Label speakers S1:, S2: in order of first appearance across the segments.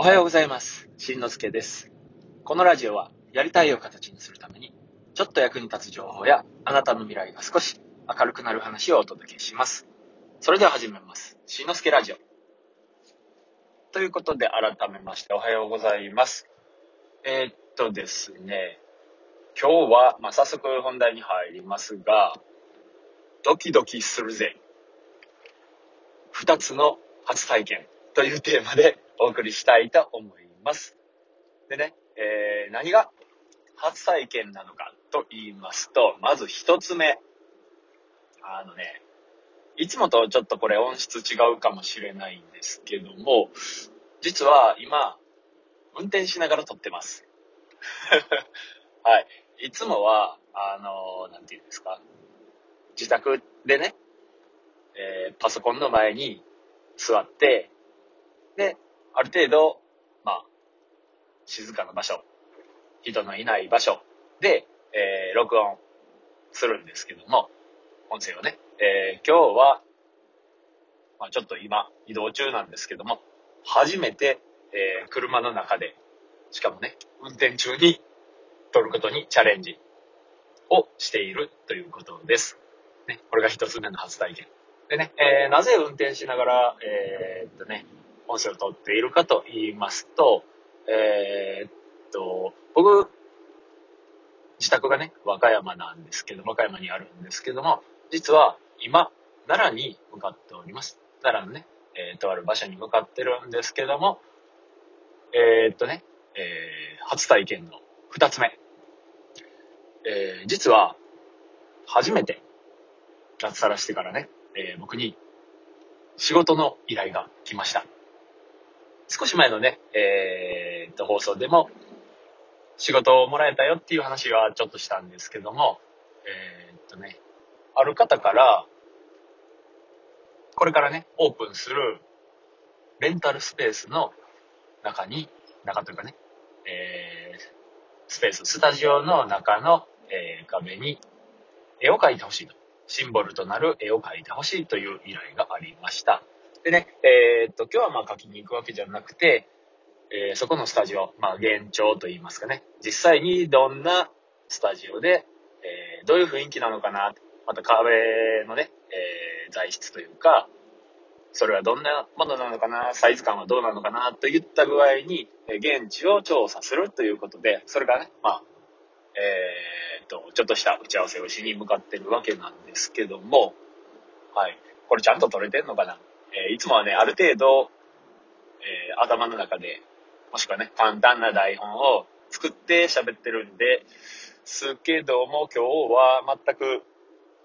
S1: おはようございます。しんのすけです。このラジオは、やりたいを形にするために、ちょっと役に立つ情報や、あなたの未来が少し明るくなる話をお届けします。それでは始めます。しんのすけラジオ。ということで、改めましておはようございます。えーっとですね、今日は、まあ、早速本題に入りますが、ドキドキするぜ。二つの初体験というテーマでお送りしたいと思います。でね、えー、何が初体験なのかと言いますと、まず一つ目。あのね、いつもとちょっとこれ音質違うかもしれないんですけども、実は今、運転しながら撮ってます。はい。いつもは、あのなんていうんですか、自宅でね、えーパソコンの前に座って、で、ある程度、まあ、静かな場所、人のいない場所で、えー録音するんですけども、音声をね、えー今日は、まあ、ちょっと今、移動中なんですけども、初めて、えー車の中で、しかもね、運転中に撮ることにチャレンジをしているということです。ね、これが一つ目の初体験。でね、えーなぜ運転しながら、えーっとね、音声を撮っているかと言いますと、えーっと、僕、自宅がね、和歌山なんですけど、和歌山にあるんですけども、実は今、奈良に向かっております。奈良のね、えーとある場所に向かってるんですけども、えーっとね、えー初体験の二つ目。えー実は、初めて、脱サラしてからね、えー僕に仕事の依頼が来ました。少し前のね、えーっと、放送でも、仕事をもらえたよっていう話はちょっとしたんですけども、えーっとね、ある方から、これからね、オープンするレンタルスペースの中に、中というかね、えースペース、スタジオの中の、えー壁に絵を描いてほしいと。シンボルとなる絵を描いてほしいという依頼がありました。でね、えーっと、今日はまあ描きに行くわけじゃなくて、えーそこのスタジオ、まあ現状といいますかね、実際にどんなスタジオで、えーどういう雰囲気なのかな、また壁のね、えー材質というか、それはどんなものなのかな、サイズ感はどうなのかな、といった具合に、え現地を調査するということで、それからね、まあ、えーっと、ちょっとした打ち合わせをしに向かってるわけなんですけども、はい。これちゃんと撮れてんのかなえーいつもはね、ある程度、えー頭の中で、もしくはね、簡単な台本を作って喋ってるんで、すけども今日は全く、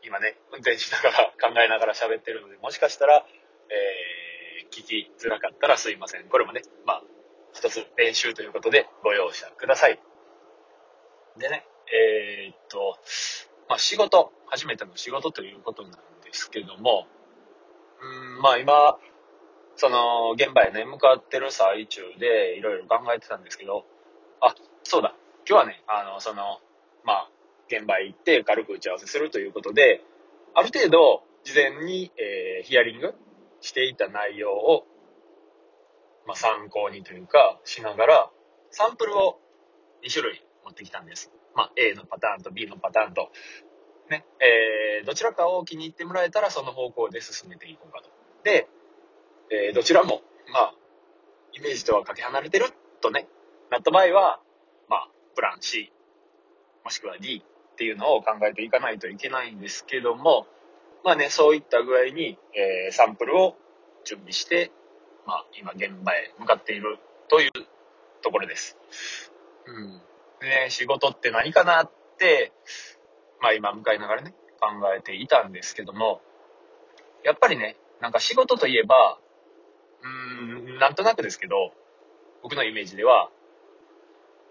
S1: 今ね、運転しながら 考えながら喋ってるので、もしかしたら、えー聞きづらかったらすいません。これもね、まあ、一つ練習ということでご容赦ください。でね、えーっと、まあ仕事、初めての仕事ということなんですけども、うん、まあ今、その現場へね、向かってる最中でいろいろ考えてたんですけど、あ、そうだ、今日はね、あの、その、まあ、現場へ行って軽く打ち合わせするということで、ある程度、事前に、えーヒアリングしていた内容を、まあ、参考にというか、しながら、サンプルを2種類持ってきたんです。まあ、A のパターンと B のパターンと、ね、えーどちらかを気に入ってもらえたらその方向で進めていこうかと。で、えーどちらも、まあ、イメージとはかけ離れてるとね、なった場合は、まあ、プラン C、もしくは D っていうのを考えていかないといけないんですけども、まあね、そういった具合に、えーサンプルを準備して、まあ、今現場へ向かっているというところです。うん。ね、仕事って何かなって、まあ今向かいながらね、考えていたんですけども、やっぱりね、なんか仕事といえば、うーん、なんとなくですけど、僕のイメージでは、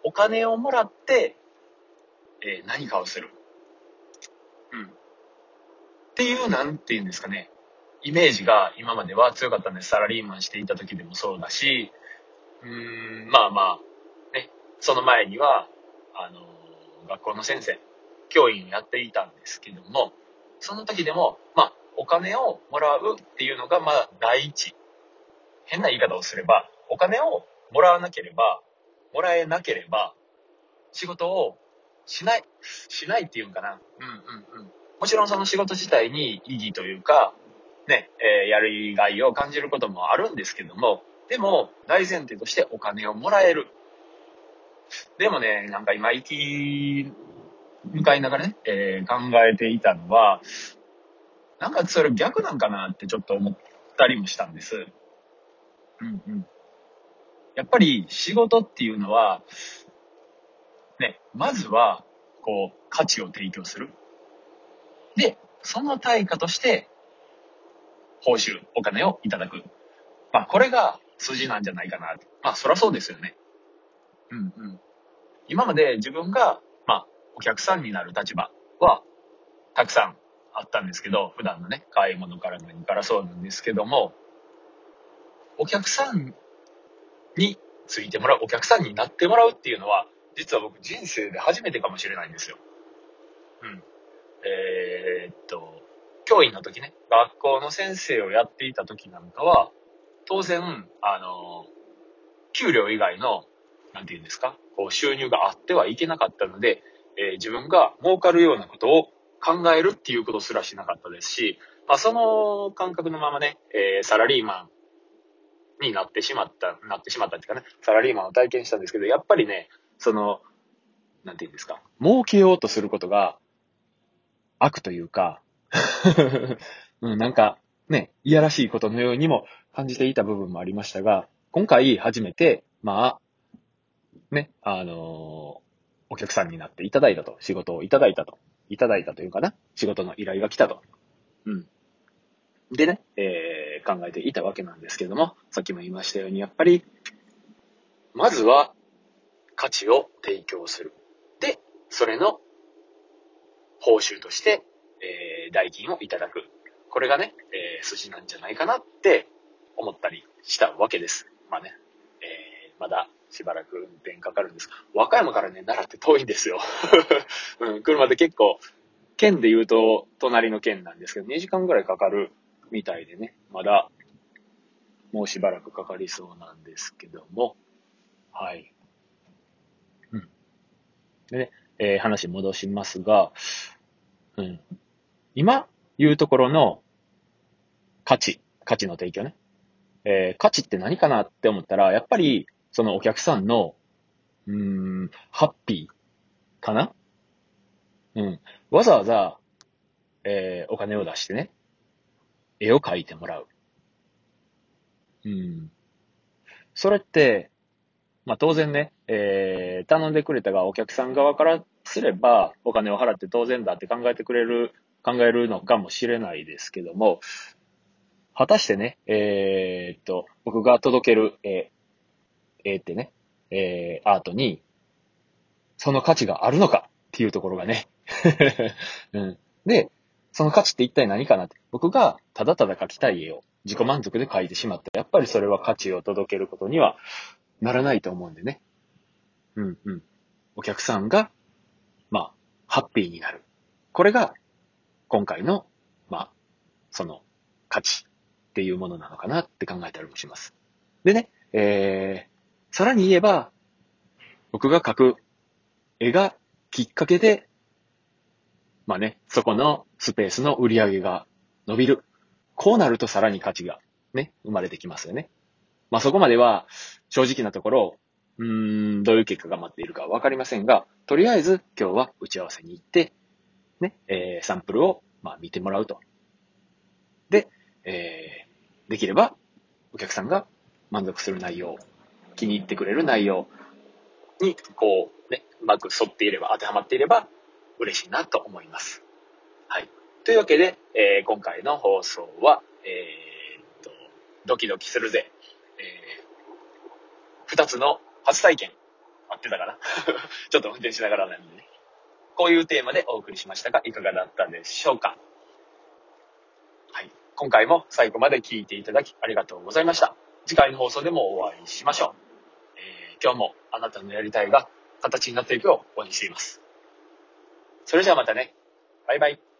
S1: お金をもらって、えー何かをする。うん。っていう、なんていうんですかね、イメージが今までは強かったんです。サラリーマンしていた時でもそうだし、うーん、まあまあ、ね、その前には、あの、学校の先生、教員やっていたんですけども、その時でも、まあ、お金をもらうっていうのが、まあ、第一。変な言い方をすれば、お金をもらわなければ、もらえなければ、仕事をしない、しないっていうんかな。うんうんうん。もちろんその仕事自体に意義というか、ね、えー、やりがいを感じることもあるんですけども、でも、大前提としてお金をもらえる。でもね、なんか今、行き、向かいながらね、えー、考えていたのは、なんかそれ逆なんかなってちょっと思ったりもしたんです。うんうん。やっぱり仕事っていうのは、ね、まずは、こう、価値を提供する。で、その対価として、報酬、お金をいただく。まあ、これが筋なんじゃないかな。まあ、そらそうですよね。うんうん。今まで自分が、まあ、お客さんになる立場は、たくさんあったんですけど、普段のね、買い物から何からそうなんですけども、お客さんについてもらう、お客さんになってもらうっていうのは、実は僕人生で初めてかもしれないんですよ。うん。えー、っと、教員の時ね、学校の先生をやっていた時なんかは、当然、あの、給料以外の、なんて言うんですか、こう収入があってはいけなかったので、えー、自分が儲かるようなことを考えるっていうことすらしなかったですし、まあ、その感覚のままね、えー、サラリーマンになってしまった、なってしまったっていうかね、サラリーマンを体験したんですけど、やっぱりね、その、なんて言うんですか、儲けようとすることが悪というか、うん、なんかね、いやらしいことのようにも感じていた部分もありましたが、今回初めて、まあ、ね、あのー、お客さんになっていただいたと、仕事をいただいたと、いただいたというかな、仕事の依頼が来たと。うん。でね、えー、考えていたわけなんですけども、さっきも言いましたように、やっぱり、まずは価値を提供する。で、それの報酬として、えー、代金をいただく。これがね、えー、筋なんじゃないかなって思ったりしたわけです。まあね、えー、まだしばらく運転かかるんです、和歌山からね、奈良って遠いんですよ。うん、車で結構、県で言うと隣の県なんですけど、2時間ぐらいかかるみたいでね、まだ、もうしばらくかかりそうなんですけども、はい。うん。でね、えー、話戻しますが、うん。今言うところの価値、価値の提供ね。えー、価値って何かなって思ったら、やっぱり、そのお客さんの、うーん、ハッピーかな？うん。わざわざ、えー、お金を出してね、絵を描いてもらう。うん。それって、まあ、当然ね、えー、頼んでくれたがお客さん側からすれば、お金を払って当然だって考えてくれる、考えるのかもしれないですけども、果たしてね、えー、っと、僕が届ける絵、絵ってね、えー、アートに、その価値があるのかっていうところがね。うん。で、その価値って一体何かなって。僕がただただ描きたい絵を自己満足で描いてしまった。やっぱりそれは価値を届けることにはならないと思うんでね。うんうん。お客さんが、まあ、ハッピーになる。これが、今回の、まあ、その価値っていうものなのかなって考えたりもします。でね、えー、さらに言えば、僕が描く絵がきっかけで、まあね、そこのスペースの売り上げが伸びる。こうなるとさらに価値がね、生まれてきますよね。まあそこまでは正直なところ、うーん、どういう結果が待っているかわかりませんが、とりあえず今日は打ち合わせに行って、ね、えー、サンプルを、まあ見てもらうと。で、えーできれば、お客さんが満足する内容、気に入ってくれる内容に、こう、ね、うまく沿っていれば、当てはまっていれば、嬉しいなと思います。はい。というわけで、えー、今回の放送は、えー、と、ドキドキするぜ。えー、二つの初体験。合ってたかな？ちょっと運転しながらなんでね。こういうテーマでお送りしましたが、いかがだったでしょうか？はい今回も最後まで聞いていただきありがとうございました。次回の放送でもお会いしましょう。今日もあなたのやりたいが形になっていくよう応援しています。それじゃあまたね。バイバイ。